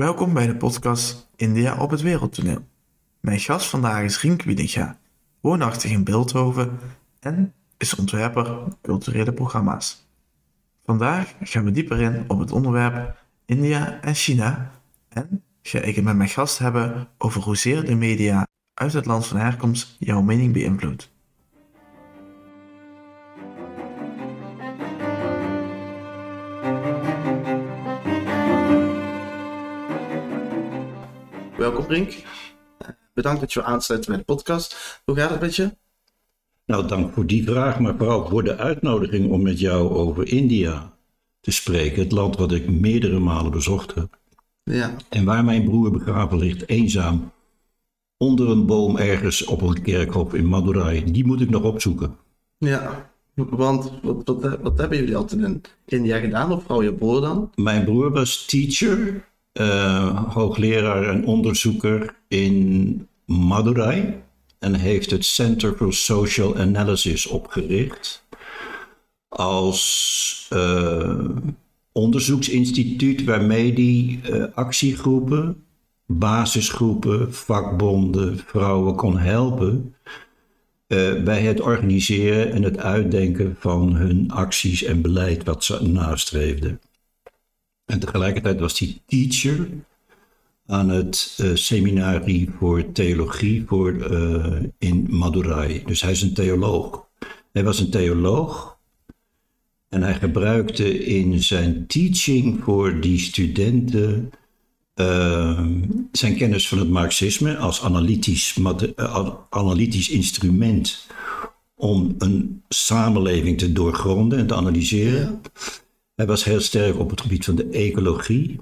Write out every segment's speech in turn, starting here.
Welkom bij de podcast India op het Wereldtoneel. Mijn gast vandaag is Rink Wiedinga, woonachtig in Beeldhoven en is ontwerper culturele programma's. Vandaag gaan we dieper in op het onderwerp India en China en ga ik het met mijn gast hebben over hoezeer de media uit het land van herkomst jouw mening beïnvloedt. Welkom Rink. Bedankt dat je aansluit bij de podcast. Hoe gaat het met je? Nou, dank voor die vraag, maar vooral voor de uitnodiging om met jou over India te spreken. Het land wat ik meerdere malen bezocht heb. Ja. En waar mijn broer begraven ligt, eenzaam, onder een boom ergens op een kerkhof in Madurai. Die moet ik nog opzoeken. Ja, want wat, wat, wat hebben jullie altijd in India gedaan, of vooral je broer dan? Mijn broer was teacher, uh, hoogleraar en onderzoeker in Madurai. En heeft het Center for Social Analysis opgericht. Als uh, onderzoeksinstituut waarmee die uh, actiegroepen, basisgroepen, vakbonden, vrouwen kon helpen bij het organiseren en het uitdenken van hun acties en beleid wat ze nastreefden. En tegelijkertijd was hij teacher aan het uh, voor theologie voor, uh, in Madurai. Dus hij is een theoloog. Hij was een theoloog en hij gebruikte in zijn teaching voor die studenten uh, zijn kennis van het marxisme als analytisch, analytisch instrument om een samenleving te doorgronden en te analyseren. Ja. Hij was heel sterk op het gebied van de ecologie.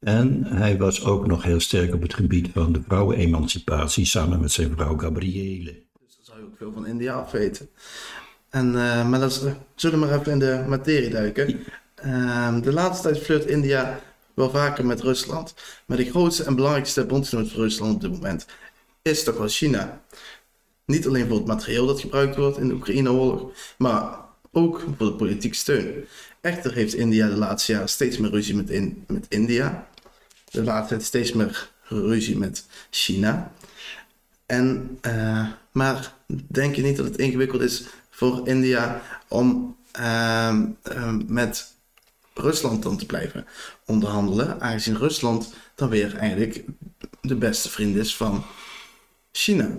En hij was ook nog heel sterk op het gebied van de vrouwenemancipatie samen met zijn vrouw Gabriele. Dus dan zou je ook veel van India afweten. En, uh, maar dat zullen we maar even in de materie duiken. Uh, de laatste tijd flirt India wel vaker met Rusland. Maar de grootste en belangrijkste bondgenoot van Rusland op dit moment is toch wel China. Niet alleen voor het materieel dat gebruikt wordt in de Oekraïne-oorlog, maar ook voor de politieke steun. Echter heeft India de laatste jaren steeds meer ruzie met, in, met India. De laatste tijd steeds meer ruzie met China. En, uh, maar denk je niet dat het ingewikkeld is voor India om uh, uh, met Rusland dan te blijven onderhandelen, aangezien Rusland dan weer eigenlijk de beste vriend is van China?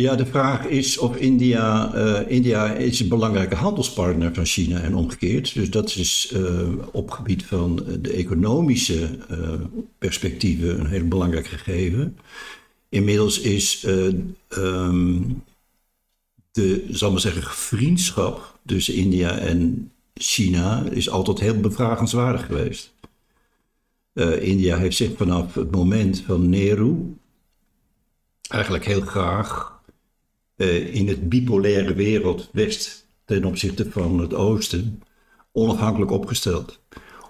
Ja, de vraag is of India, uh, India is een belangrijke handelspartner van China en omgekeerd. Dus dat is uh, op gebied van de economische uh, perspectieven een heel belangrijk gegeven. Inmiddels is um, de, zal maar zeggen, vriendschap tussen India en China is altijd heel bevragenswaardig geweest. India heeft zich vanaf het moment van Nehru eigenlijk heel graag uh, in het bipolaire wereld, West ten opzichte van het Oosten, onafhankelijk opgesteld.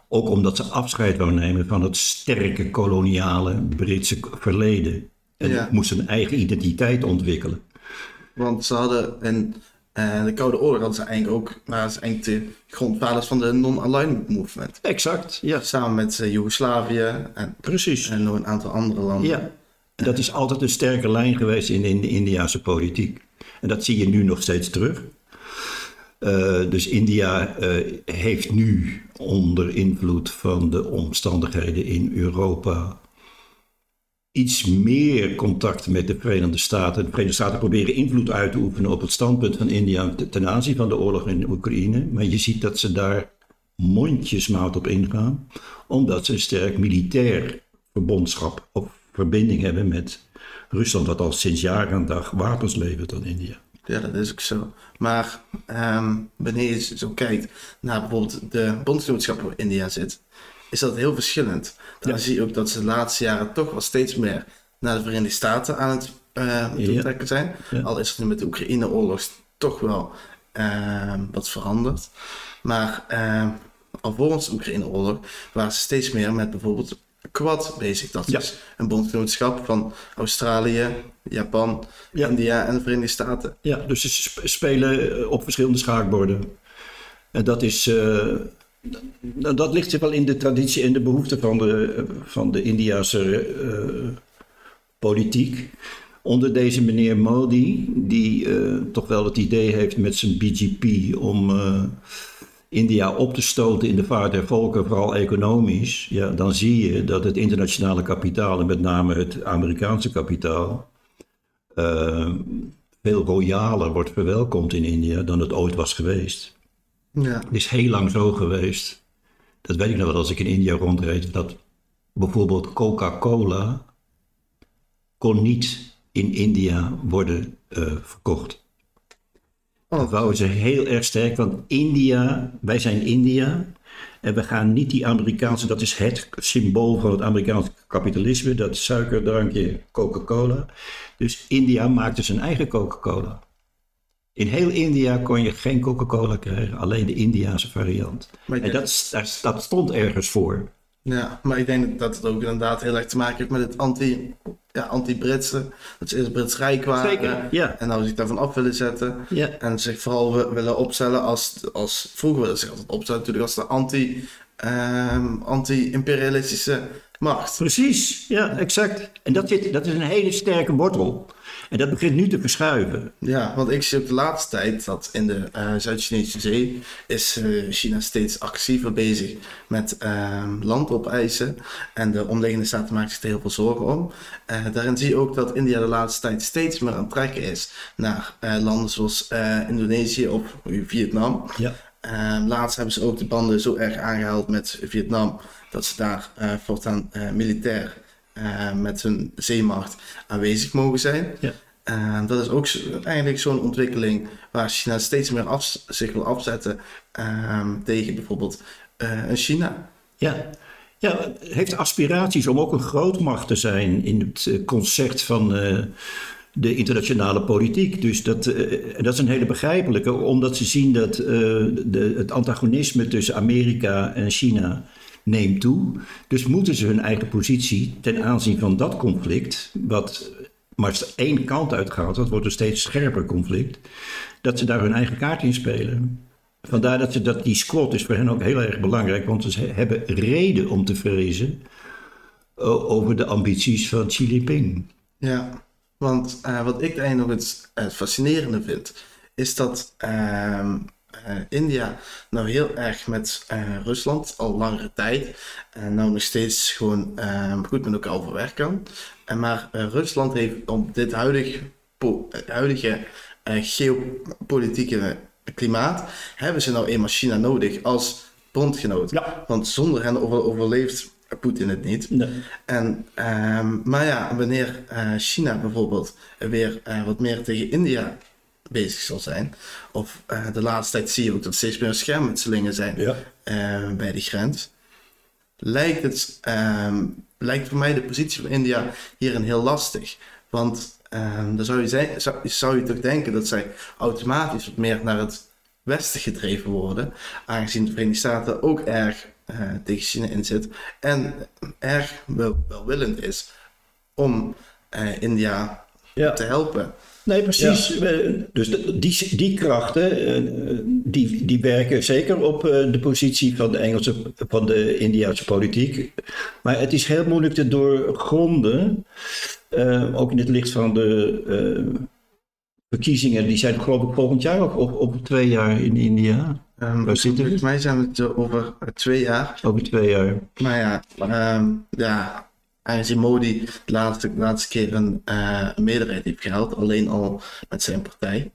Ook omdat ze afscheid wou nemen van het sterke koloniale Britse verleden. En ja. moesten een eigen identiteit ontwikkelen. Want ze hadden in uh, de Koude Oorlog hadden ze eigenlijk ook, waren ze eigenlijk de grondvaders van de non-alignment movement. Exact, ja. Samen met uh, Joegoslavië en, Precies. en nog een aantal andere landen. Ja, dat is altijd een sterke lijn geweest in, in de Indiase politiek. En dat zie je nu nog steeds terug. Uh, dus India uh, heeft nu onder invloed van de omstandigheden in Europa iets meer contact met de Verenigde Staten. De Verenigde Staten proberen invloed uit te oefenen op het standpunt van India ten aanzien van de oorlog in Oekraïne. Maar je ziet dat ze daar mondjesmaat op ingaan, omdat ze een sterk militair verbondschap of verbinding hebben met Rusland, wat al sinds jaren en dag wapens levert aan India. Ja, dat is ook zo. Maar um, wanneer je zo kijkt naar bijvoorbeeld de bondgenootschap waar India zit, is dat heel verschillend. Dan ja. zie je ook dat ze de laatste jaren toch wel steeds meer naar de Verenigde Staten aan het uh, toetrekken zijn. Ja. Al is er nu met de Oekraïne-oorlog toch wel uh, wat veranderd. Maar uh, alvorens de Oekraïne-oorlog waren ze steeds meer met bijvoorbeeld Quad bezig. Dat ja. is een bondgenootschap van Australië, Japan, ja. India en de Verenigde Staten. Ja, dus ze spelen op verschillende schaakborden. En dat is, uh, nou, dat ligt wel in de traditie en de behoeften van de, van de Indiase eh, politiek. Onder deze meneer Modi, die eh, toch wel het idee heeft met zijn BGP om eh, India op te stoten in de vaart der volken, vooral economisch, ja, dan zie je dat het internationale kapitaal, en met name het Amerikaanse kapitaal, veel royaler wordt verwelkomd in India dan het ooit was geweest. Ja. Het is heel lang zo geweest. Dat weet ik nog wel als ik in India rondreed. Dat bijvoorbeeld Coca-Cola kon niet in India worden uh, verkocht. Oh. Dat wouden ze heel erg sterk, want India, wij zijn India. En we gaan niet die Amerikaanse, dat is het symbool van het Amerikaanse kapitalisme, dat suikerdrankje Coca-Cola. Dus India maakte zijn eigen Coca-Cola. In heel India kon je geen Coca-Cola krijgen, alleen de Indiase variant. En dat, dat, stond ergens voor. Ja, maar ik denk dat het ook inderdaad heel erg te maken heeft met het anti, ja, anti-Britse. Dat ze eerst Brits Rijk waren. Zeker, ja. En nou zich daarvan af willen zetten. Ja. En zich vooral willen opstellen als, als vroeger willen ze zich altijd opstellen natuurlijk als de anti, um, anti-imperialistische macht. Precies, ja, exact. En dat, zit, dat is een hele sterke wortel. En dat begint nu te verschuiven. Ja, want ik zie ook de laatste tijd dat in de uh, Zuid-Chinese Zee is uh, China steeds actiever bezig met uh, land opeisen. En de omliggende staten maken zich er heel veel zorgen om. Uh, daarin zie je ook dat India de laatste tijd steeds meer aan het trekken is naar landen zoals Indonesië of Vietnam. Ja. laatst hebben ze ook de banden zo erg aangehaald met Vietnam dat ze daar voortaan militair uh, met hun zeemacht aanwezig mogen zijn. Ja. Uh, dat is ook eigenlijk zo'n ontwikkeling waar China steeds meer af, zich wil afzetten uh, tegen bijvoorbeeld uh, China. Ja. ja, heeft aspiraties om ook een grootmacht te zijn in het concert van de internationale politiek. Dus dat, dat is een hele begrijpelijke, omdat ze zien dat de, het antagonisme tussen Amerika en China neemt toe. Dus moeten ze hun eigen positie ten aanzien van dat conflict, wat maar één kant uitgaat, dat wordt een steeds scherper conflict, dat ze daar hun eigen kaart in spelen. Vandaar dat, ze, dat die squad is voor hen ook heel erg belangrijk, want ze hebben reden om te vrezen over de ambities van Xi Jinping. Ja, want uh, wat ik het, het fascinerende vind, is dat uh, uh, India nou heel erg met uh, Rusland al langere tijd. En nou nog steeds gewoon uh, goed met elkaar overweg kan. En maar Rusland heeft op dit huidige, huidige geopolitieke klimaat, hebben ze nou eenmaal China nodig als bondgenoot. Ja. Want zonder hen over, overleeft Poetin het niet. Nee. En, um, maar ja, wanneer China bijvoorbeeld weer wat meer tegen India bezig zal zijn. Of uh, de laatste tijd zie je ook dat steeds meer schermutselingen zijn ja. uh, bij de grens. Lijkt het, um, lijkt voor mij de positie van India hierin heel lastig. Want um, dan zou je, zijn, zou, zou, je toch denken dat zij automatisch wat meer naar het westen gedreven worden. Aangezien de Verenigde Staten ook erg uh, tegen China inzet. En erg wel, welwillend is om India ja. te helpen. Nee, precies. Dus die, die krachten, eh, die, die werken zeker op eh, de positie van de Engelse, van de Indiase politiek. Maar het is heel moeilijk te doorgronden, uh, ook in het licht van de verkiezingen. Die zijn geloof ik volgend jaar of op, op twee jaar in India. Um, volgens mij zijn we het over twee jaar. Over twee jaar. Maar ja, um, ja aangezien Modi de laatste, laatste keer een, uh, meerderheid heeft gehaald, alleen al met zijn partij.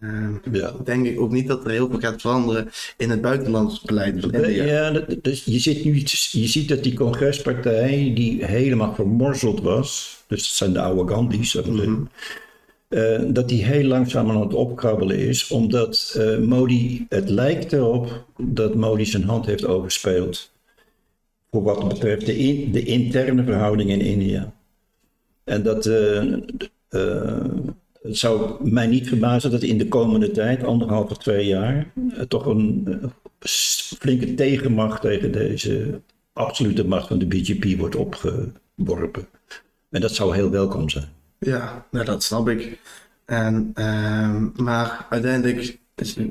Uh, ja. Denk ik ook niet dat er heel veel gaat veranderen in het buitenlands beleid van India. Ja, dus je, ziet nu, je ziet dat die congrespartij, die helemaal vermorzeld was, dus dat zijn de oude Gandhi's, mm uh, dat die heel langzaam aan het opkrabbelen is, omdat Modi, het lijkt erop dat Modi zijn hand heeft overspeeld voor wat betreft de, de interne verhoudingen in India. En dat uh, het zou mij niet verbazen dat in de komende tijd, anderhalf of twee jaar, uh, toch een flinke tegenmacht tegen deze absolute macht van de BGP wordt opgeworpen. En dat zou heel welkom zijn. Ja, nou dat snap ik. En, ehm, maar uiteindelijk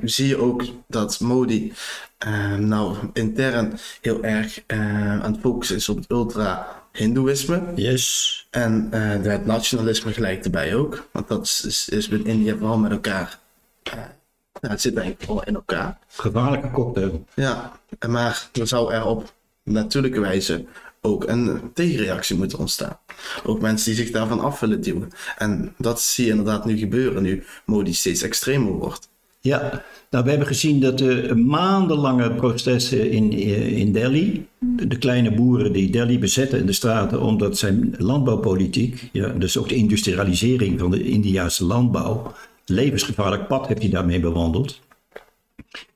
zie je ook dat Modi uh, nou intern heel erg uh, aan het focussen is op het ultra-Hindoeïsme. Yes. En uh, het nationalisme gelijk erbij ook. Want dat is, is, is met India vooral met elkaar. Nou, het zit ik vooral in elkaar. Gevaarlijke cocktail. Ja, maar er zou er op natuurlijke wijze ook een tegenreactie moeten ontstaan. Ook mensen die zich daarvan af willen duwen. En dat zie je inderdaad nu gebeuren, nu Modi steeds extremer wordt. Ja, nou, we hebben gezien dat de maandenlange protesten in, in Delhi, de kleine boeren die Delhi bezetten in de straten omdat zijn landbouwpolitiek, ja, dus ook de industrialisering van de Indiaanse landbouw, levensgevaarlijk pad heeft hij daarmee bewandeld.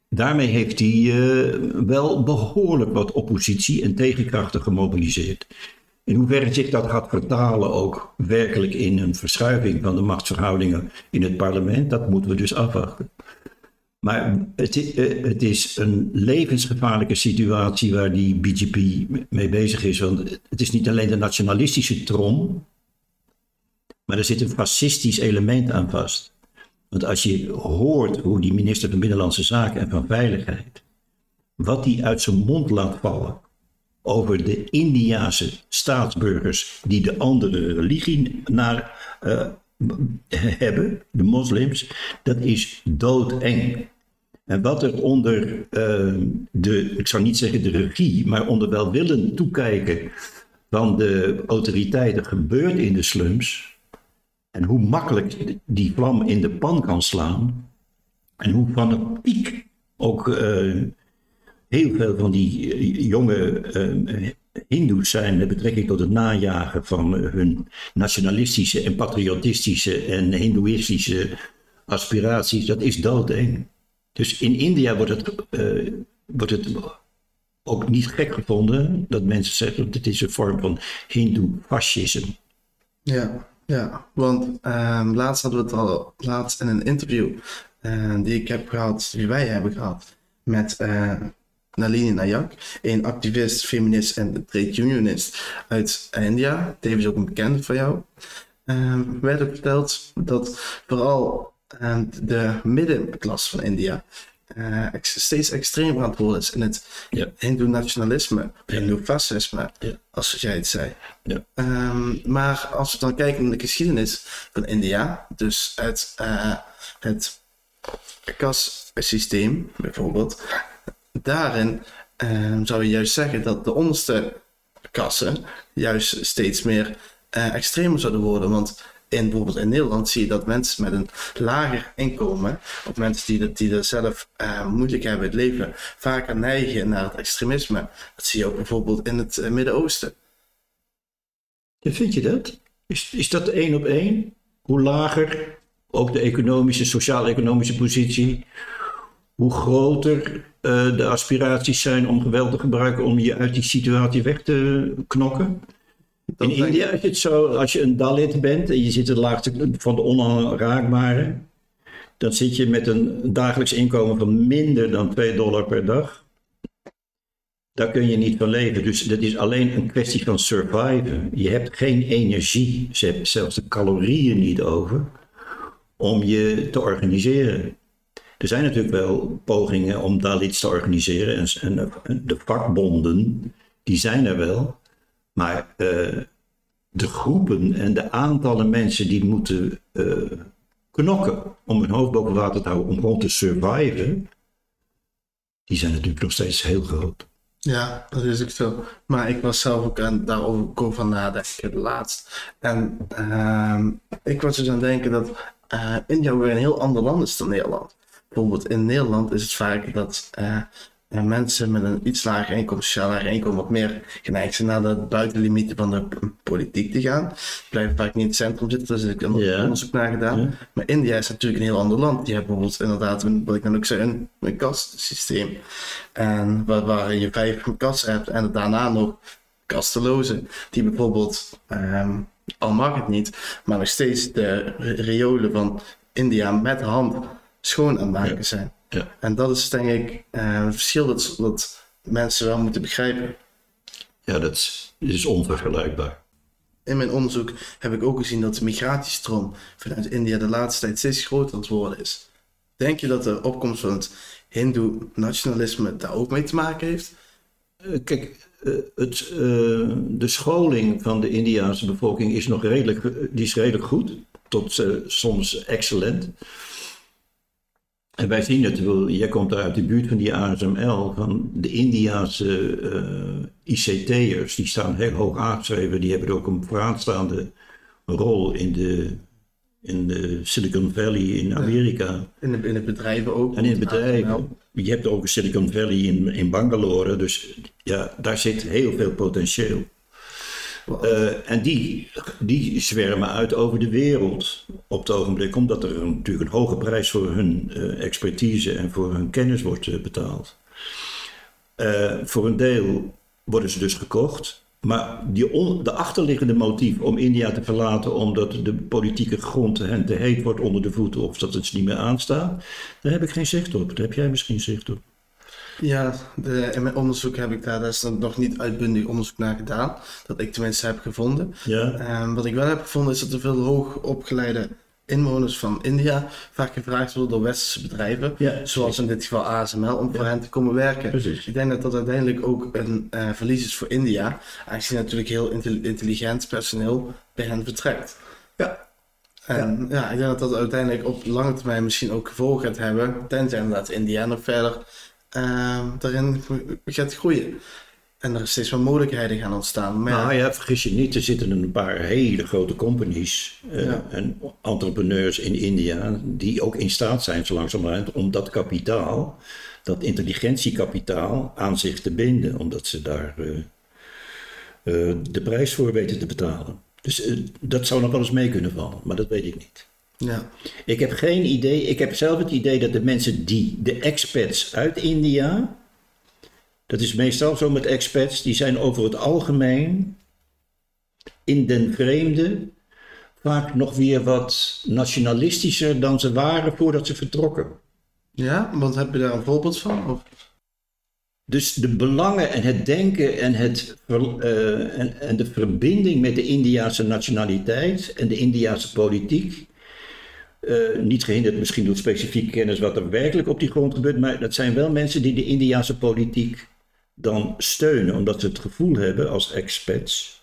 Daarmee heeft hij uh, wel behoorlijk wat oppositie en tegenkrachten gemobiliseerd. In hoeverre zich dat gaat vertalen ook werkelijk in een verschuiving van de machtsverhoudingen in het parlement, dat moeten we dus afwachten. Maar het, uh, het is een levensgevaarlijke situatie waar die BGP mee bezig is. Want het is niet alleen de nationalistische trom, maar er zit een fascistisch element aan vast. Want als je hoort hoe die minister van Binnenlandse Zaken en van Veiligheid, wat die uit zijn mond laat vallen over de Indiase staatsburgers die de andere religie naar uh, hebben, de moslims, dat is doodeng. En wat er onder uh, de, ik zou niet zeggen de regie, maar onder welwillend toekijken van de autoriteiten gebeurt in de slums, en hoe makkelijk die vlam in de pan kan slaan. En hoe fanatiek ook uh, heel veel van die eh, jonge uh, Hindoes zijn met betrekking tot het najagen van hun nationalistische en patriotistische en Hindoeïstische aspiraties. Dat is doodeng. Dus in India wordt het, uh, wordt het ook niet gek gevonden dat mensen zeggen dat het is een vorm van Hindoe-fascisme. Ja. Ja, want um, laatst hadden we het al laatst in een interview uh, die ik heb gehad, die wij hebben gehad, met uh, Nalini Nayak, een activist, feminist en trade unionist uit India. Tevens ook een bekende van jou. Um, werd ook verteld dat vooral uh, de middenklasse van India uh, steeds extremer aan het worden is in het ja. Hindoe-nationalisme, Hindoe-fascisme, ja. als jij het zei. Ja. Um, maar als we dan kijken naar de geschiedenis van India, dus het, uh, het kastsysteem bijvoorbeeld, daarin um, zou je juist zeggen dat de onderste kassen juist steeds meer uh, extremer zouden worden. Want in bijvoorbeeld in Nederland zie je dat mensen met een lager inkomen, of mensen die, dat, die zelf uh, moeilijk hebben in het leven, vaker neigen naar het extremisme. Dat zie je ook bijvoorbeeld in het uh, Midden-Oosten. Vind je dat? Is, is dat één op één? Hoe lager ook de economische, sociaal-economische positie, hoe groter uh, de aspiraties zijn om geweld te gebruiken om je uit die situatie weg te knokken? In India is het zo, als je een Dalit bent en je zit het laagste van de onaanraakbare, dan zit je met een dagelijks inkomen van minder dan 2 dollar per dag. Daar kun je niet van leven. Dus dat is alleen een kwestie van surviven. Je hebt geen energie, je hebt zelfs de calorieën niet over, om je te organiseren. Er zijn natuurlijk wel pogingen om Dalits te organiseren en, en de vakbonden, die zijn er wel. Maar uh, de groepen en de aantallen mensen die moeten uh, knokken om hun hoofd boven water te houden, om gewoon te surviven, die zijn natuurlijk nog steeds heel groot. Ja, dat is ook zo. Maar ik was zelf ook aan daarover van nadenken laatst. En uh, ik was dus aan het denken dat uh, India weer een heel ander land is dan Nederland. Bijvoorbeeld in Nederland is het vaak dat en mensen met een iets lager inkomen, sociaal lager inkomen, wat meer geneigd zijn naar de buitenlimieten van de politiek te gaan. Blijven vaak niet in het centrum zitten, daar is ik een yeah. onderzoek naar gedaan. Yeah. Maar India is natuurlijk een heel ander land. Die hebben bijvoorbeeld inderdaad, wat ik dan ook zei, een, een kastsysteem. En waar, je vijf kasten hebt en daarna nog kastelozen, die bijvoorbeeld, um, al mag het niet, maar nog steeds de riolen van India met hand schoon aan het maken zijn. Ja. En dat is denk ik uh, een verschil dat, dat mensen wel moeten begrijpen. Ja, dat is, is onvergelijkbaar. In mijn onderzoek heb ik ook gezien dat de migratiestroom vanuit India de laatste tijd steeds groter aan het worden is. Denk je dat de opkomst van het Hindoe-nationalisme daar ook mee te maken heeft? Uh, kijk, uh, het, uh, de scholing van de Indiaanse bevolking is nog redelijk, die is redelijk goed, tot soms excellent. En wij zien het, jij komt daar uit de buurt van die ASML, van de Indiaanse ICT'ers, die staan heel hoog aangeschreven, die hebben ook een vooraanstaande rol in de in de Silicon Valley in Amerika. In de, in de bedrijven ook. En in het bedrijf. Je hebt ook een Silicon Valley in, in Bangalore, dus ja, daar zit heel veel potentieel. Uh, en die, die zwermen uit over de wereld op het ogenblik, omdat er natuurlijk een hoge prijs voor hun uh, expertise en voor hun kennis wordt uh, betaald. voor een deel worden ze dus gekocht. Maar die de achterliggende motief om India te verlaten omdat de politieke grond hen te heet wordt onder de voeten of dat het niet meer aanstaat, daar heb ik geen zicht op. Daar heb jij misschien zicht op. Ja, de, in mijn onderzoek heb ik daar, daar is nog niet uitbundig onderzoek naar gedaan, dat ik tenminste heb gevonden. Ja. Um, wat ik wel heb gevonden is dat er veel hoogopgeleide inwoners van India vaak gevraagd worden door westerse bedrijven, zoals in dit geval ASML, om voor hen te komen werken. Precies. Ik denk dat dat uiteindelijk ook een uh, verlies is voor India, aangezien natuurlijk heel intelligent personeel bij hen vertrekt. Ja. En ja. ik denk dat dat uiteindelijk op lange termijn misschien ook gevolgen gaat hebben, tenzij inderdaad India nog verder uh, daarin gaat groeien. En er steeds meer mogelijkheden gaan ontstaan. Maar nou ja, vergis je niet, er zitten een paar hele grote companies uh, en entrepreneurs in India die ook in staat zijn, zo langzamerhand, om dat kapitaal, dat intelligentiekapitaal, aan zich te binden, omdat ze daar uh, uh, de prijs voor weten te betalen. Dus dat zou nog wel eens mee kunnen vallen, maar dat weet ik niet. Ja. Ik heb geen idee, ik heb zelf het idee dat de mensen die, de expats uit India, dat is meestal zo met expats, die zijn over het algemeen in den vreemde vaak nog weer wat nationalistischer dan ze waren voordat ze vertrokken. Ja, want heb je daar een voorbeeld van? Of? Dus de belangen en het denken en, het, uh, en, en, de verbinding met de Indiase nationaliteit en de Indiase politiek. Uh, niet gehinderd misschien door specifieke kennis wat er werkelijk op die grond gebeurt, maar dat zijn wel mensen die de Indiase politiek dan steunen, omdat ze het gevoel hebben als expats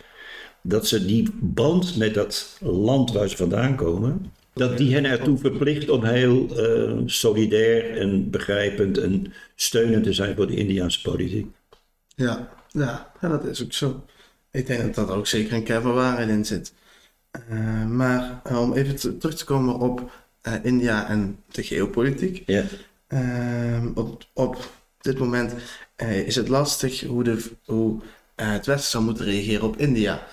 dat ze die band met dat land waar ze vandaan komen, dat die hen ertoe verplicht om heel uh, solidair en begrijpend en steunend te zijn voor de Indiaanse politiek. Ja, ja, dat is ook zo. Ik denk dat dat ook zeker een kern in zit. Uh, maar uh, om even terug te komen op India en de geopolitiek. Ja. op, op dit moment is het lastig hoe, de, hoe het Westen zou moeten reageren op India.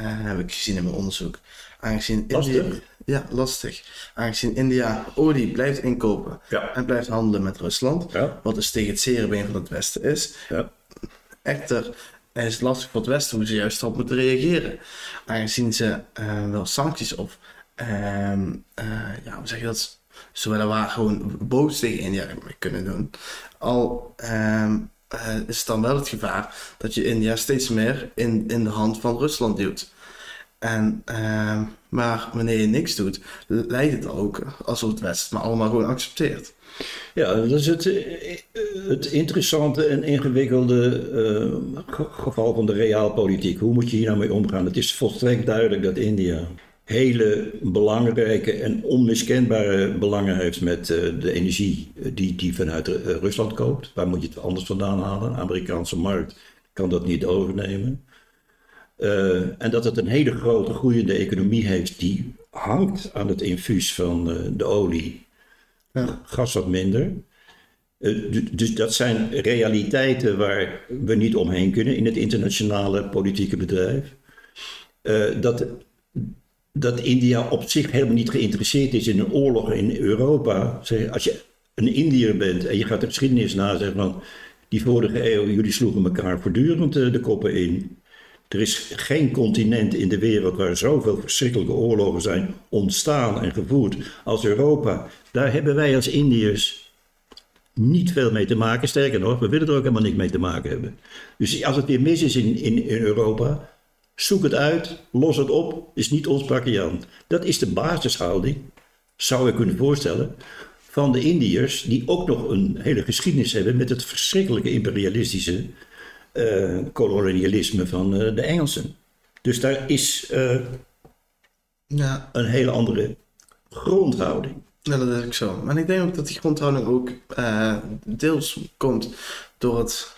Heb ik gezien in mijn onderzoek. Aangezien lastig? India, ja, lastig. Aangezien India olie blijft inkopen ja. en blijft handelen met Rusland, ja. wat dus tegen het zere been van het Westen is. Ja. Echter is het lastig voor het Westen hoe ze juist erop moeten reageren. Aangezien ze wel sancties of, ehm, ja, hoe zeg je dat? Zowel waar gewoon boos tegen India kunnen doen. Al um, uh, is dan wel het gevaar dat je India steeds meer in, in de hand van Rusland duwt. En, uh, maar wanneer je niks doet, lijkt het ook alsof het Westen maar allemaal gewoon accepteert. Ja, dat is het, eh, het interessante en ingewikkelde uh, geval van de realpolitiek. Hoe moet je hier nou mee omgaan? Het is volstrekt duidelijk dat India hele belangrijke en onmiskenbare belangen heeft met uh, de energie eh, die, die vanuit Rusland koopt. Waar moet je het anders vandaan halen? De Amerikaanse markt kan dat niet overnemen. En dat het een hele grote groeiende economie heeft die hangt aan het infuus van de olie. Ja. Gas wat minder. dus dat zijn realiteiten waar we niet omheen kunnen in het internationale politieke bedrijf. dat dat India op zich helemaal niet geïnteresseerd is in een oorlog in Europa. Als je een Indiër bent en je gaat de geschiedenis na, zeg van die vorige eeuw, jullie sloegen elkaar voortdurend de koppen in. Er is geen continent in de wereld waar zoveel verschrikkelijke oorlogen zijn ontstaan en gevoerd als Europa. Daar hebben wij als Indiërs niet veel mee te maken. Sterker nog, we willen er ook helemaal niks mee te maken hebben. Dus als het weer mis is in, in, in Europa, Zoek het uit, los het op, is niet ons pakje. Dat is de basishouding, zou ik kunnen voorstellen, van de Indiërs, die ook nog een hele geschiedenis hebben met het verschrikkelijke imperialistische eh, kolonialisme van eh, de Engelsen. Dus daar is eh, Ja, een hele andere grondhouding. Ja, dat is ook zo. Maar ik denk ook dat die grondhouding ook deels komt door, het,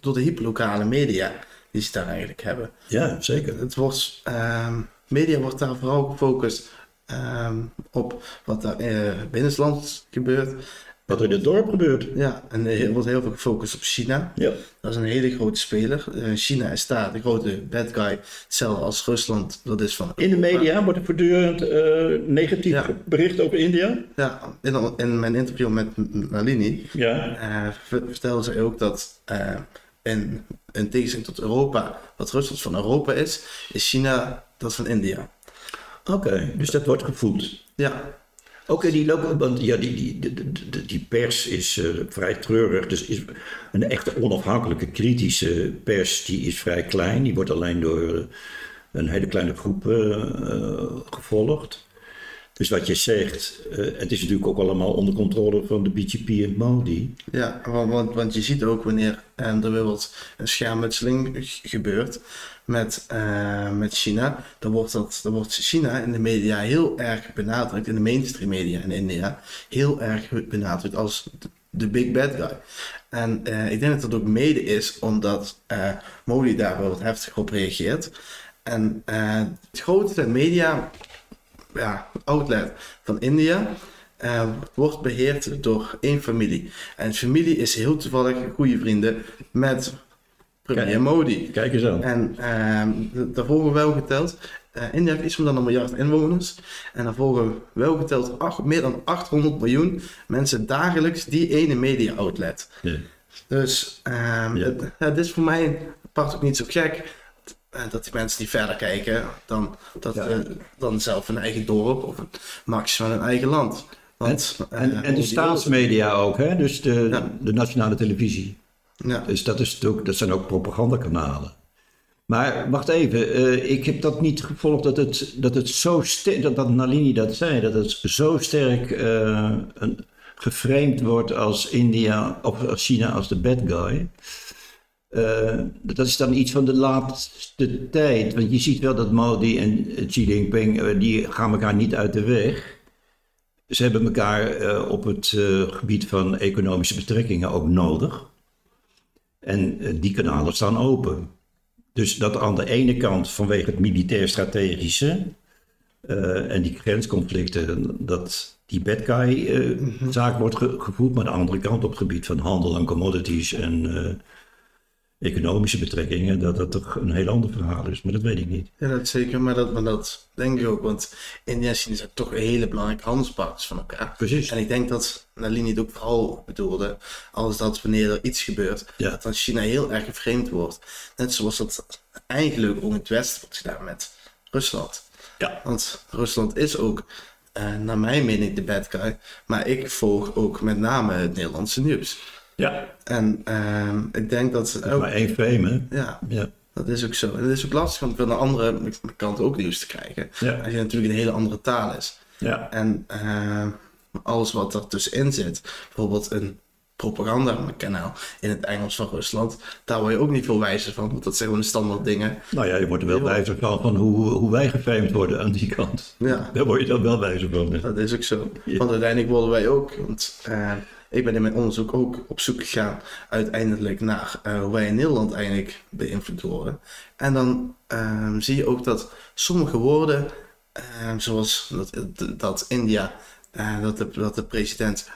door de hyperlokale media die ze daar eigenlijk hebben. Ja, zeker. Het wordt, ehm, media wordt daar vooral gefocust ehm, op wat er uh, binnenlands gebeurt. Wat er in het dorp gebeurt. Ja, en er wordt heel veel gefocust op China. Ja. Dat is een hele grote speler. Eh, China is daar de grote bad guy, hetzelfde als Rusland. Dat is van In de media wordt er voortdurend eh, negatief Ja. bericht over India. Ja, in, in mijn interview met M- Nalini Ja. eh, ver- vertelde zij ook dat in, in tegenstelling tot Europa, wat Rusland van Europa is, is China dat van India. Oké, dus dat wordt gevoed. Ja, Oké, die want ja, die, die, die, die, pers is eh, vrij treurig. Dus is een echte onafhankelijke kritische pers, die is vrij klein. Die wordt alleen door een hele kleine groep eh, eh, gevolgd. Dus wat je zegt, eh, het is natuurlijk ook allemaal onder controle van de BGP en Modi. ja want, want, je ziet ook wanneer eh, er bijvoorbeeld een schermutseling gebeurt met, eh, met China, dan wordt, dat, dan wordt China in de media heel erg benadrukt, in de mainstream media in India, heel erg benadrukt als de- big bad guy. En ik denk dat dat ook mede is omdat Modi daar wel wat heftig op reageert. En het grootste media ja, outlet van India eh, wordt beheerd door één familie. En familie is heel toevallig goede vrienden met premier Kijk. Modi. Kijk eens aan. En d- daar volgen wel geteld. eh, India heeft iets meer dan een miljard inwoners. En daar volgen wel geteld acht- meer dan 800 miljoen mensen dagelijks die ene media outlet. Dus ehm het, is voor mij part ook niet zo gek. Eh, Dat die mensen niet verder kijken dan, dat, Ja. eh, dan zelf hun eigen dorp of een, maximaal hun eigen land. Want, En, eh, en de die- staatsmedia ook, hè? dus de, Ja. de nationale televisie. Ja, Dus dat, is natuurlijk, dat zijn ook propagandakanalen. Maar wacht even, ik heb dat niet gevolgd dat het, dat het zo sterk, dat, dat Nalini dat zei, dat het zo sterk een, geframed wordt als India of China als de bad guy. Eh, dat is dan iets van de laatste tijd. Want je ziet wel dat Modi en Xi Jinping, eh, die gaan elkaar niet uit de weg. Ze hebben elkaar eh, op het gebied van economische betrekkingen ook nodig. En die kanalen staan open. Dus dat aan de ene kant vanwege het militair-strategische en die grensconflicten, dat die bad guy eh, zaak wordt ge- gevoerd, maar aan de andere kant op het gebied van handel en commodities en economische betrekkingen, dat dat toch een heel ander verhaal is. Maar dat weet ik niet. ja, dat zeker, maar dat, maar dat denk ik ook. Want India en China zijn toch hele belangrijke handelspartners van elkaar. Precies. En ik denk dat Nalini het ook vooral bedoelde, als dat wanneer er iets gebeurt, Ja. dat dan China heel erg geframed wordt. Net zoals dat eigenlijk ook in het Westen wordt gedaan met Rusland. Ja. Want Rusland is ook, eh, naar mijn mening, de bad guy. Maar ik volg ook met name het Nederlandse nieuws. Ja. En ehm, ik denk dat Dat is ook, maar één frame, hè? ja, Ja. dat is ook zo. En het is ook lastig om van de andere kant ook nieuws te krijgen. Ja. Als je natuurlijk een hele andere taal is. Ja. En eh, alles wat er tussenin zit, bijvoorbeeld een propagandakanaal in het Engels van Rusland, daar word je ook niet veel wijzer van, want dat zijn gewoon de standaard dingen. Nou ja, je wordt er wel wijzer van, van hoe, hoe wij geframed worden aan die kant. Ja, Daar word je dan wel wijzer van. dat is ook zo. Ja. Want uiteindelijk worden wij ook, want eh, ik ben in mijn onderzoek ook op zoek gegaan uiteindelijk naar eh, hoe wij in Nederland eigenlijk beïnvloed worden. En dan eh, zie je ook dat sommige woorden, eh, zoals dat, dat India, eh, dat, de, dat de president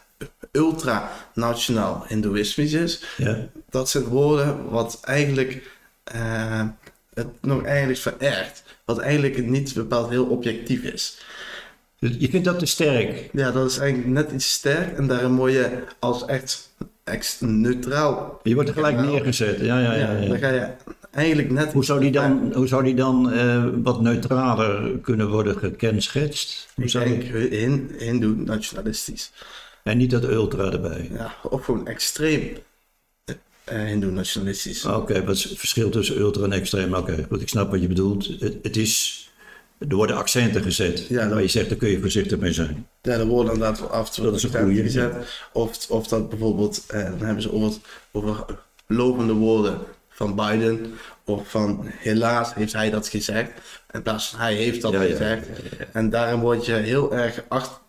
ultra-nationaal hindoeïsmisch is, Ja. dat zijn woorden wat eigenlijk eh, het nog eigenlijk verergt. Wat eigenlijk niet bepaald heel objectief is. Dus je vindt dat te sterk. Ja, dat is eigenlijk net iets sterk en daarom word je als echt, echt neutraal. Je wordt er gelijk neergezet. Ja, ja, ja. Dan ga je eigenlijk net. Hoe zou die dan, hoe zou die dan eh, wat neutraler kunnen worden gekenschetst? Hoe Ik zou denk dat- hin, hindoe nationalistisch. En niet dat ultra erbij. Ja, of gewoon extreem eh hindoe nationalistisch. Oké, wat is het verschil tussen ultra en extreem? Oké, goed, ik snap wat je bedoelt. Het, het is Er worden accenten gezet. Ja, dat- je zegt, daar kun je voorzichtig mee zijn. Ja, er worden inderdaad wel af en toe Dat is een gezet. Of, of dat bijvoorbeeld, eh, dan hebben ze over, over lopende woorden van Biden. Of van helaas heeft hij dat gezegd. In plaats van hij heeft dat Ja, ja, gezegd. En daarin word je heel erg achter.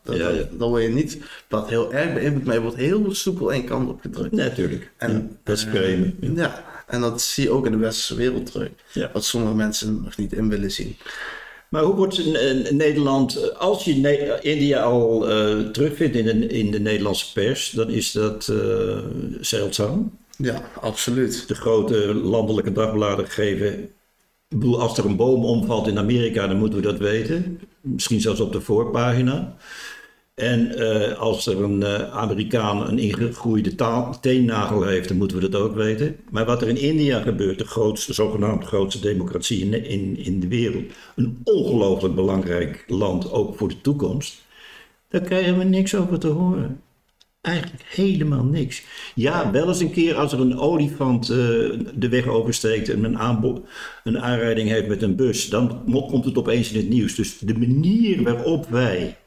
Dan word je niet dat heel erg beïnvloed, maar je wordt heel soepel één kant op gedrukt. Natuurlijk. En, dat is eh, vreemd. Ja. En dat zie je ook in de westerse wereld terug. Ja. Wat sommige mensen nog niet in willen zien. Maar hoe wordt in, in Nederland, als je Ne- India al eh, terugvindt in de, in de Nederlandse pers, dan is dat eh, zeldzaam. Ja, absoluut. De grote landelijke dagbladen geven. Ik bedoel, als er een boom omvalt in Amerika, dan moeten we dat weten. Misschien zelfs op de voorpagina. En eh, als er een eh, Amerikaan een ingegroeide teennagel heeft, dan moeten we dat ook weten. Maar wat er in India gebeurt, de grootste, zogenaamd grootste democratie in, in, in de wereld, een ongelooflijk belangrijk land, ook voor de toekomst, daar krijgen we niks over te horen. Eigenlijk helemaal niks. Ja, wel eens een keer als er een olifant eh, de weg oversteekt en een, een aanrijding heeft met een bus, dan komt het opeens in het nieuws. Dus de manier waarop wij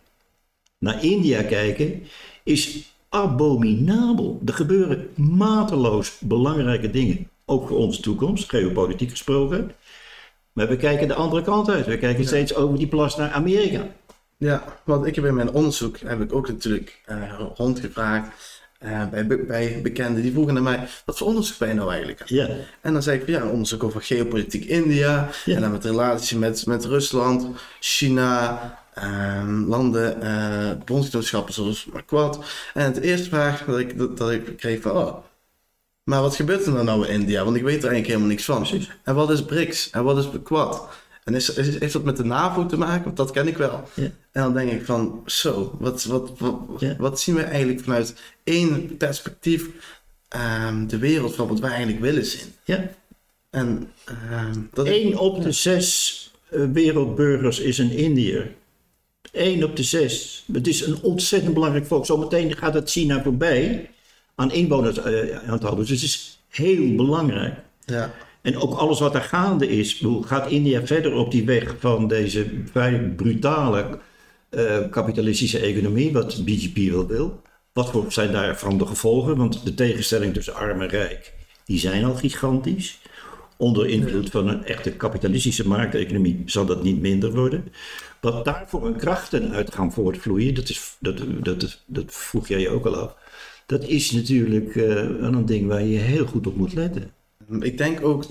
naar India kijken is abominabel. Er gebeuren mateloos belangrijke dingen, ook voor onze toekomst, geopolitiek gesproken. Maar we kijken de andere kant uit. We kijken steeds over die plas naar Amerika. Ja, want ik heb in mijn onderzoek heb ik ook natuurlijk eh, rondgevraagd eh, bij, bij bekenden. Die vroegen naar mij, wat voor onderzoek ben je nou eigenlijk? Ja, En dan zei ik, ja, onderzoek over geopolitiek India. Ja. En dan met relatie met, met Rusland, China, ehm, landen, eh bondgenootschappen zoals Quad. En de eerste vraag dat ik, dat, dat ik kreeg van, oh, maar wat gebeurt er dan nou in India? Want ik weet er eigenlijk helemaal niks van. Precies. En wat is BRICS? En wat is Quad? En is, is, heeft dat met de NAVO te maken? Want dat ken ik wel. En dan denk ik van, zo, wat, wat, wat, zien we eigenlijk vanuit één perspectief ehm, de wereld van wat wij eigenlijk willen zien? ja. En ehm, dat Eén op de zes eh, wereldburgers is een Indiër. Eén op de zes. Het is een ontzettend belangrijk volk. Zometeen gaat het China voorbij aan inwoners eh. Dus het is heel belangrijk. ja, En ook alles wat er gaande is. Gaat India verder op die weg van deze vrij brutale eh, kapitalistische economie, wat BGP wel wil? Wat zijn daarvan de gevolgen? Want de tegenstelling tussen arm en rijk, die zijn al gigantisch. Onder invloed van een echte kapitalistische markteconomie zal dat niet minder worden. Wat daarvoor een krachten uit gaan voortvloeien, dat, is, dat, dat, dat, vroeg jij je ook al af. Dat is natuurlijk wel een ding waar je heel goed op moet letten. ik denk ook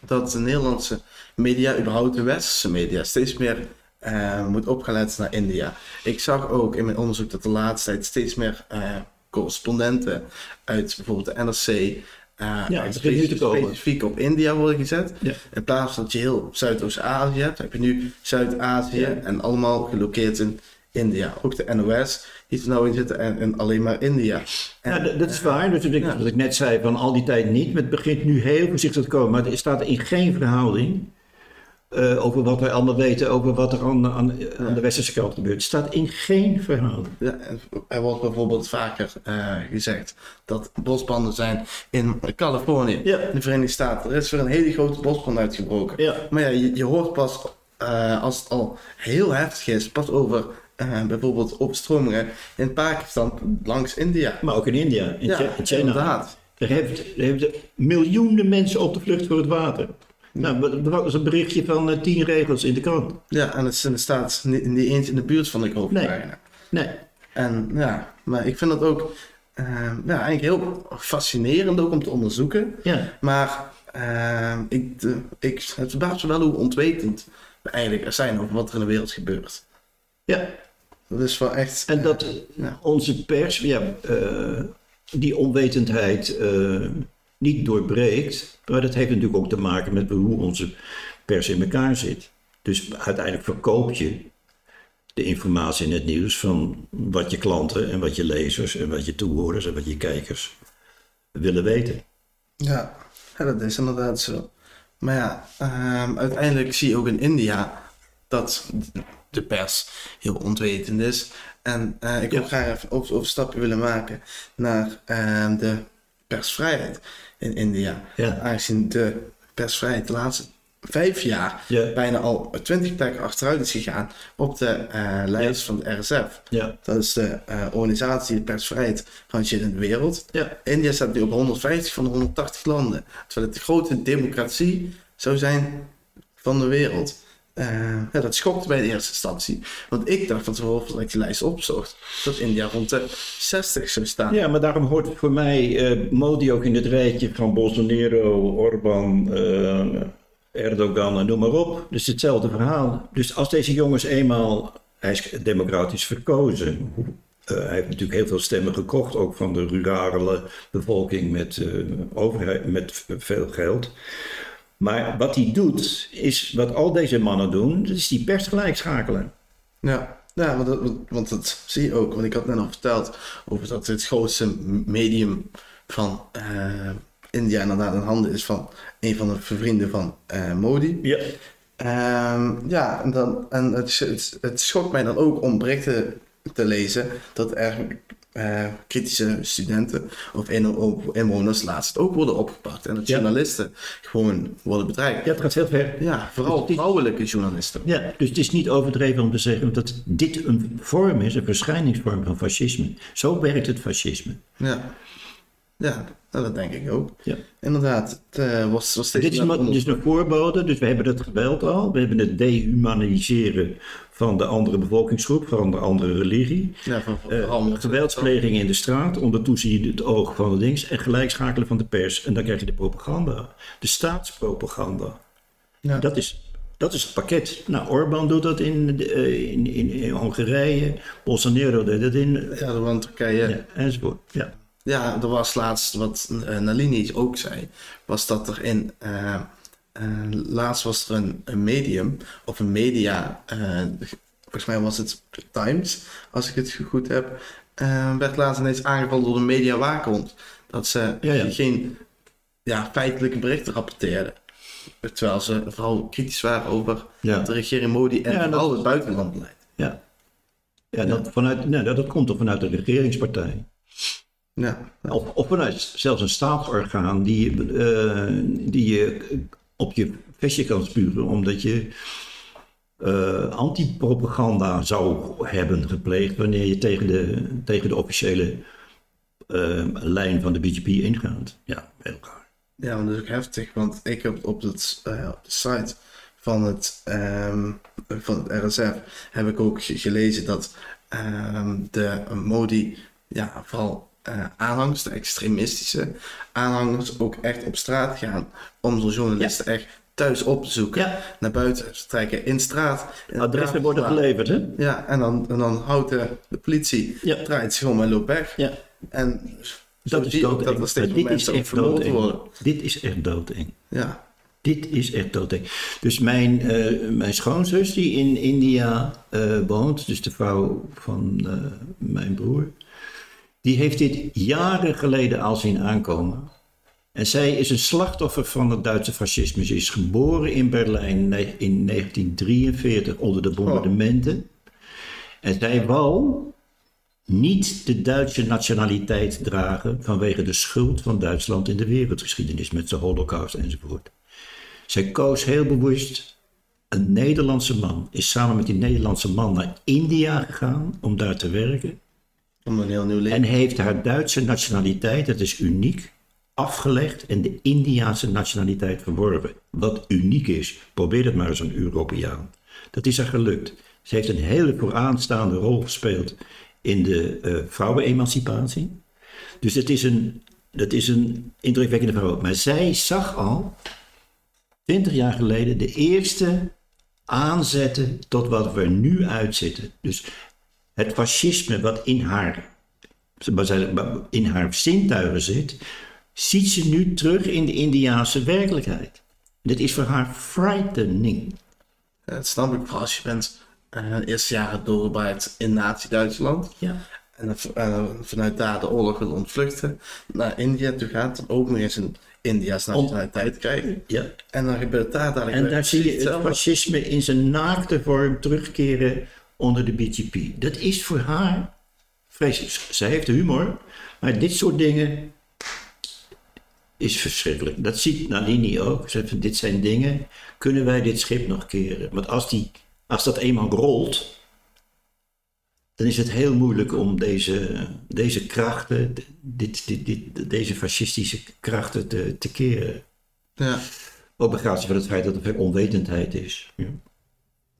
dat de Nederlandse media, überhaupt de westerse media, steeds meer eh, moet opgelet naar India. Ik zag ook in mijn onderzoek dat de laatste tijd steeds meer eh, correspondenten uit bijvoorbeeld de NRC Ja, het begint nu te komen. specifiek op India worden gezet. Ja. In plaats van dat je heel Zuidoost-Azië hebt, heb je nu Zuid-Azië en allemaal gelokeerd in India. Ook de NOS, die er nou in zitten en, en alleen maar India. En, Ja, dat, dat is waar. Ik, Ja. wat ik net zei, van al die tijd niet. Maar het begint nu heel voorzichtig te komen. Maar er staat in geen verhouding eh, over wat wij allemaal weten, over wat er aan, aan, aan de westerse kant gebeurt. Het staat in geen. Ja, en er wordt bijvoorbeeld vaker eh, gezegd dat bosbranden zijn in Californië, Ja. in de Verenigde Staten. Er is weer een hele grote bosbrand uitgebroken. Maar ja, je, je hoort pas eh, als het al heel heftig is, pas over bijvoorbeeld overstromingen in Pakistan langs India. Maar ook in India, in, ja, China. inderdaad. Er heeft, er miljoenen mensen op de vlucht voor het water. Nou, wat was een berichtje van eh, tien regels in de krant. Ja, en het is- staat niet, niet eens in de buurt van de Nee. hoofdpagina. Nee. En ja, maar ik vind dat ook eh, ja, eigenlijk heel fascinerend ook om te onderzoeken. Ja. Maar eh, ik, de, ik, het verbaast me wel hoe ontwetend we eigenlijk zijn over wat er in de wereld gebeurt. ja. Dat is wel echt... En dat Ja. onze pers ja, die onwetendheid niet doorbreekt. Maar dat heeft natuurlijk ook te maken met hoe onze pers in elkaar zit. Dus uiteindelijk verkoop je de informatie in het nieuws van wat je klanten en wat je lezers en wat je toehoorders en wat je kijkers willen weten. Ja, ja, dat is inderdaad zo. Maar ja, ehm, uiteindelijk zie je ook in India dat de pers heel ontwetend is. En eh, ik wil Ja. graag even over, overstapje willen maken naar ehm, de persvrijheid in India. Ja. Aangezien de persvrijheid de laatste vijf jaar Ja. bijna al twintig plekken achteruit is gegaan op de eh, lijst van de RSF. Ja. Dat is de eh, organisatie die persvrijheid rangeert in de wereld. Ja. India staat nu op 150 van de 180 landen. Terwijl het de grote democratie zou zijn van de wereld. Eh, ja, dat schokte mij in eerste instantie. Want ik dacht van tevoren dat ik die lijst opzocht. Dat India rond de 60 zou staan. Ja, maar daarom hoort voor mij eh, Modi ook in het rijtje van Bolsonaro, Orbán, eh, Erdogan en noem maar op. Dus hetzelfde verhaal. Dus als deze jongens eenmaal, hij is democratisch verkozen. Hij heeft natuurlijk heel veel stemmen gekocht, ook van de rurale bevolking met, overheid, met veel geld. Maar wat hij doet, is wat al deze mannen doen, dat is die pers gelijk schakelen. Ja, ja want, dat, want dat zie je ook. Want ik had net al verteld over dat het grootste medium van eh, India inderdaad in handen is van een van de vrienden van eh, Modi. Ja. Ehm, ja, en, dan, en het, het, het schokt mij dan ook om berichten te lezen dat er eh, kritische studenten of inwo- inwoners laatst ook worden opgepakt. En dat Ja. journalisten gewoon worden bedreigd. ja, het gaat heel ver. Ja, vooral is- vrouwelijke journalisten. Ja, dus het is niet overdreven om te zeggen dat dit een vorm is, een verschijningsvorm van fascisme. Zo werkt het fascisme. Ja, ja nou, dat denk ik ook. Ja. Inderdaad, het eh, was, was steeds Dit is, een, dit is een voorbode, dus we hebben het geweld al. We hebben het dehumaniseren van de andere bevolkingsgroep, van de andere religie. Ja, van, van, Eh, geweldspleging in de straat, ondertoe zie je het oog van de dings en gelijkschakelen van de pers. En dan krijg je de propaganda, de staatspropaganda. Ja. Dat, is, dat is het pakket. Nou, Orbán doet dat in, eh, in, in, in Hongarije, Bolsonaro deed dat in, Ja, de want Turkije. ja, enzovoort. Ja. Ja, er was laatst wat uh, Nalini ook zei, was dat er in, eh, eh, laatst was er een, een medium of een media, eh, volgens mij was het Times, als ik het goed heb, eh, werd laatst ineens aangevallen door de media waakhond. Dat ze Ja, ja. geen ja, feitelijke berichten rapporteerden. Terwijl ze vooral kritisch waren over Ja. de regering Modi en Ja, vooral het buitenlandbeleid. Ja, ja dat, vanuit, nee, dat komt toch vanuit de regeringspartij. Ja, Of, of vanuit zelfs een staatsorgaan die, eh, die je op je vestje kan spuren, omdat je eh, antipropaganda zou hebben gepleegd wanneer je tegen de, tegen de officiële eh, lijn van de BGP ingaat. Ja, heel raar. Ja, want dat is ook heftig, want ik heb op, het, op de site van het, ehm, van het RSF heb ik ook ge- gelezen dat ehm, de Modi, ja, vooral eh, aanhangers, de extremistische aanhangers, ook echt op straat gaan om zo'n journalisten echt thuis op te zoeken, Ja. naar buiten te trekken, in straat. in Adressen worden geleverd, hè? Ja, en dan, en dan houdt de, de politie, Ja. draait zich om en loopt weg. Ja. En Dat is doodeng. dat er steeds dit is echt doodeng. Dit is echt doodeng. Ja. Dit is echt doodeng. Dus mijn, eh, mijn schoonzus die in India eh, woont, dus de vrouw van mijn broer, die heeft dit jaren geleden al zien aankomen. En zij is een slachtoffer van het Duitse fascisme. Ze is geboren in Berlijn in 1943 onder de bombardementen. En zij wou niet de Duitse nationaliteit dragen vanwege de schuld van Duitsland in de wereldgeschiedenis met de holocaust enzovoort. Zij koos heel bewust een Nederlandse man, is samen met die Nederlandse man naar India gegaan om daar te werken Om een heel nieuw leven. en heeft haar Duitse nationaliteit, dat is uniek, afgelegd en de Indiaanse nationaliteit verworven. Wat uniek is, probeer het maar eens een Europeaan. Dat is haar gelukt. Ze heeft een hele vooraanstaande rol gespeeld in de eh, vrouwenemancipatie. Dus het is een, dat is een indrukwekkende vrouw. Maar zij zag al, twintig jaar geleden, de eerste aanzetten tot wat we nu uitzitten. Dus het fascisme wat in haar, in haar zintuigen zit, ziet ze nu terug in de Indiaanse werkelijkheid. Dit is voor haar frightening. Dat snap ik vooral als je bent eh de eerste jaren doorgebracht in Nazi-Duitsland. Ja. En dan v- eh, vanuit daar de oorlog wil ontvluchten. Naar India toe gaat. Dan ook nog eens een India's nationaliteit krijgen. ja. En dan gebeurt daar dadelijk En daar zie je het fascisme in zijn naakte vorm terugkeren onder de BGP. Dat is voor haar vreselijk. Zij heeft humor, maar dit soort dingen is verschrikkelijk. Dat ziet Nalini ook. Ze zegt, dit zijn dingen, kunnen wij dit schip nog keren? Want als, die, als dat eenmaal rolt, dan is het heel moeilijk om deze, deze krachten, dit, dit, dit, deze fascistische krachten te, te keren. Ja. Ook op van het feit dat er veel onwetendheid is. Ja.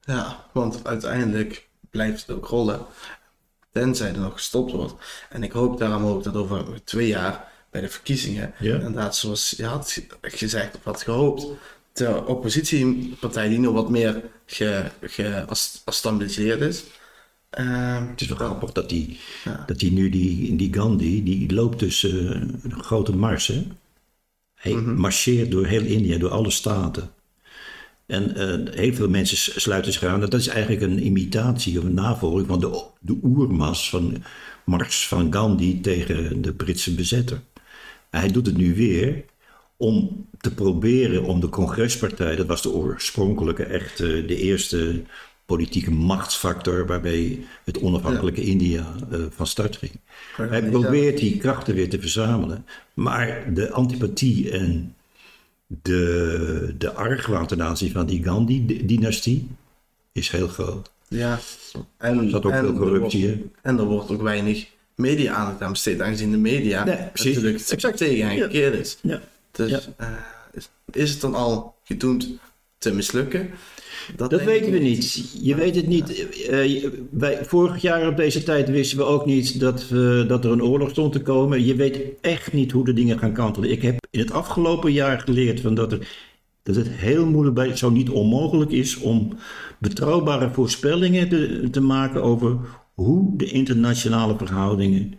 Ja, want uiteindelijk blijft het ook rollen. Tenzij er nog gestopt wordt. En ik hoop daarom ook dat over twee jaar bij de verkiezingen, inderdaad zoals je had gezegd of had gehoopt, de oppositiepartij die nog wat meer ge, ge, gestabiliseerd is. Ehm, Het is wel grappig dat die, Ja. dat die nu, die, die Gandhi, die loopt tussen eh, een grote mars. Hè? Hij marcheert door heel India, door alle staten. En eh, heel veel mensen sluiten zich aan. Dat is eigenlijk een imitatie of een navolging van de, de oermas van Mars van Gandhi tegen de Britse bezetter. En hij doet het nu weer om te proberen om de congrespartij, dat was de oorspronkelijke, echt de eerste politieke machtsfactor waarbij het onafhankelijke India eh, van start ging. Hij probeert die krachten weer te verzamelen, maar de antipathie en de, de argwaan ten aanzien van die Gandhi-dynastie is heel groot. ja. En, Er zat ook en veel corruptie in. En er wordt ook weinig media-aandacht aan besteed, aangezien de media Nee, precies. natuurlijk Exact. tegen hen gekeerd is. Ja. Dus Ja. eh, is, is het dan al gedoemd te mislukken? Dat weten we niet. Je weet het niet. Eh, wij, vorig jaar op deze tijd wisten we ook niet dat, we, dat er een oorlog stond te komen. Je weet echt niet hoe de dingen gaan kantelen. Ik heb in het afgelopen jaar geleerd van dat, er, dat het heel moeilijk, bij, zo niet onmogelijk is om betrouwbare voorspellingen te, te maken over hoe de internationale verhoudingen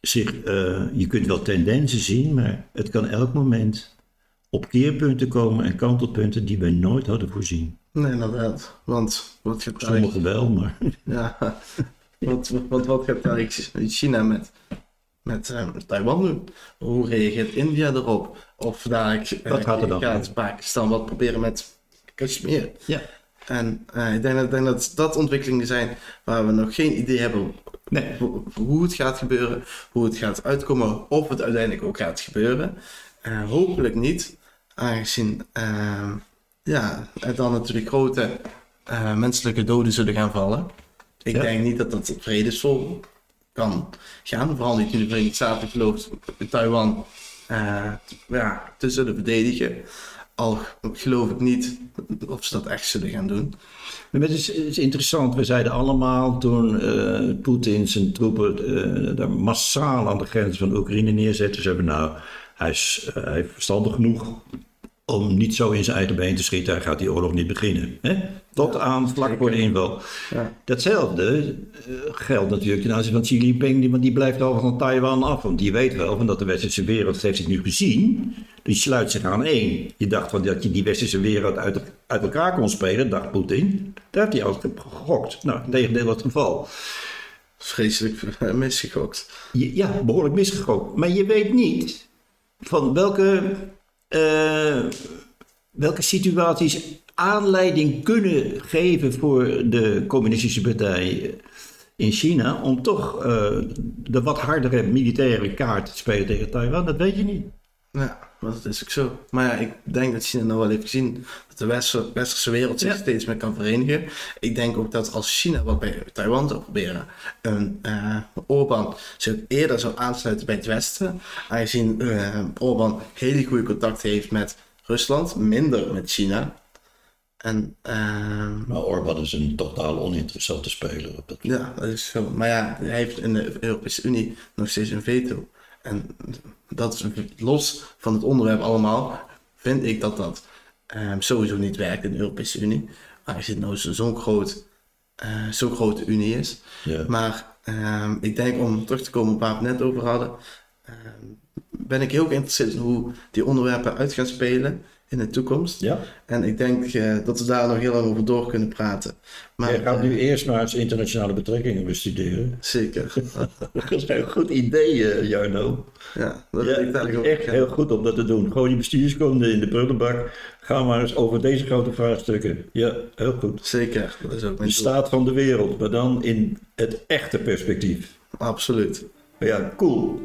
zich. eh, je kunt wel tendensen zien, maar het kan elk moment op keerpunten komen en kantelpunten die wij nooit hadden voorzien. Nee, inderdaad. Want wat gaat Sommigen wel, maar. Ja, want, want wat gaat daar China met, met eh, Taiwan doen? Hoe reageert India erop? Of daar Wat gaat er dan gaat Pakistan wat proberen met Kashmir? Ja. En eh, ik denk dat, ik denk dat dat ontwikkelingen zijn waar we nog geen idee hebben Nee. ho- hoe het gaat gebeuren, hoe het gaat uitkomen, of het uiteindelijk ook gaat gebeuren. Hopelijk niet, aangezien eh, ja, er dan natuurlijk grote eh, menselijke doden zullen gaan vallen. Ik Ja. denk niet dat dat vredesvol kan gaan, vooral niet nu de Verenigde Staten gelooft Taiwan eh, ja, te zullen verdedigen. Al geloof ik niet of ze dat echt zullen gaan doen. Maar het is, het is interessant. We zeiden allemaal toen Poetin zijn troepen daar massaal aan de grens van Oekraïne neerzette. Zeiden we nou, hij is, hij is verstandig genoeg om niet zo in zijn eigen been te schieten. Hij gaat die oorlog niet beginnen. Hè? Tot aan vlak voor de inval. Ja. Datzelfde eh, geldt natuurlijk ten aanzien van Xi Jinping, die- want die blijft al van Taiwan af. Want die weet wel van dat de westerse wereld, heeft zich nu gezien, die sluit zich aan één. Je dacht van dat je die westerse wereld uit, uit elkaar kon spelen, dacht Poetin. Daar heeft hij altijd op gegokt. Nou, tegendeel was het geval. Vreselijk misgegokt. Ja, behoorlijk misgegokt. Maar je weet niet van welke, eh, welke situaties aanleiding kunnen geven voor de communistische partij in China om toch eh, de wat hardere militaire kaart te spelen tegen Taiwan. Dat weet je niet. Ja, maar dat is ook zo. Maar ja, ik denk dat China nou wel heeft gezien dat de westerse, westerse wereld zich Ja. steeds meer kan verenigen. Ik denk ook dat als China wat bij Taiwan zou proberen, een eh Orbán zich eerder zou aansluiten bij het Westen, aangezien eh Orbán hele goede contacten heeft met Rusland, minder met China. En eh, Maar Orbán is een totaal oninteressante speler. Op dat ja, dat is zo. Maar ja, hij heeft in de Europese Unie nog steeds een veto. En dat is los van het onderwerp allemaal, vind ik dat dat ehm, sowieso niet werkt in de Europese Unie. Aangezien het nou zo- zo'n groot, eh, zo'n grote Unie is. Ja. Maar ehm, ik denk om terug te komen op waar we het net over hadden, ehm, ben ik heel geïnteresseerd in hoe die onderwerpen uit gaan spelen in de toekomst. Ja. En ik denk eh, dat we daar nog heel lang over door kunnen praten. Maar, Jij gaat eh, nu eerst maar eens internationale betrekkingen bestuderen. Zeker. Dat is een goed idee, eh, Jarno. Ja, dat Ja, ik is ook echt heel goed om dat te doen. Gooi je bestuurskunde in de prullenbak. Ga maar eens over deze grote vraagstukken. Ja, heel goed. Zeker, dat is ook De staat van de wereld, maar dan in het echte perspectief. Absoluut. Ja, cool.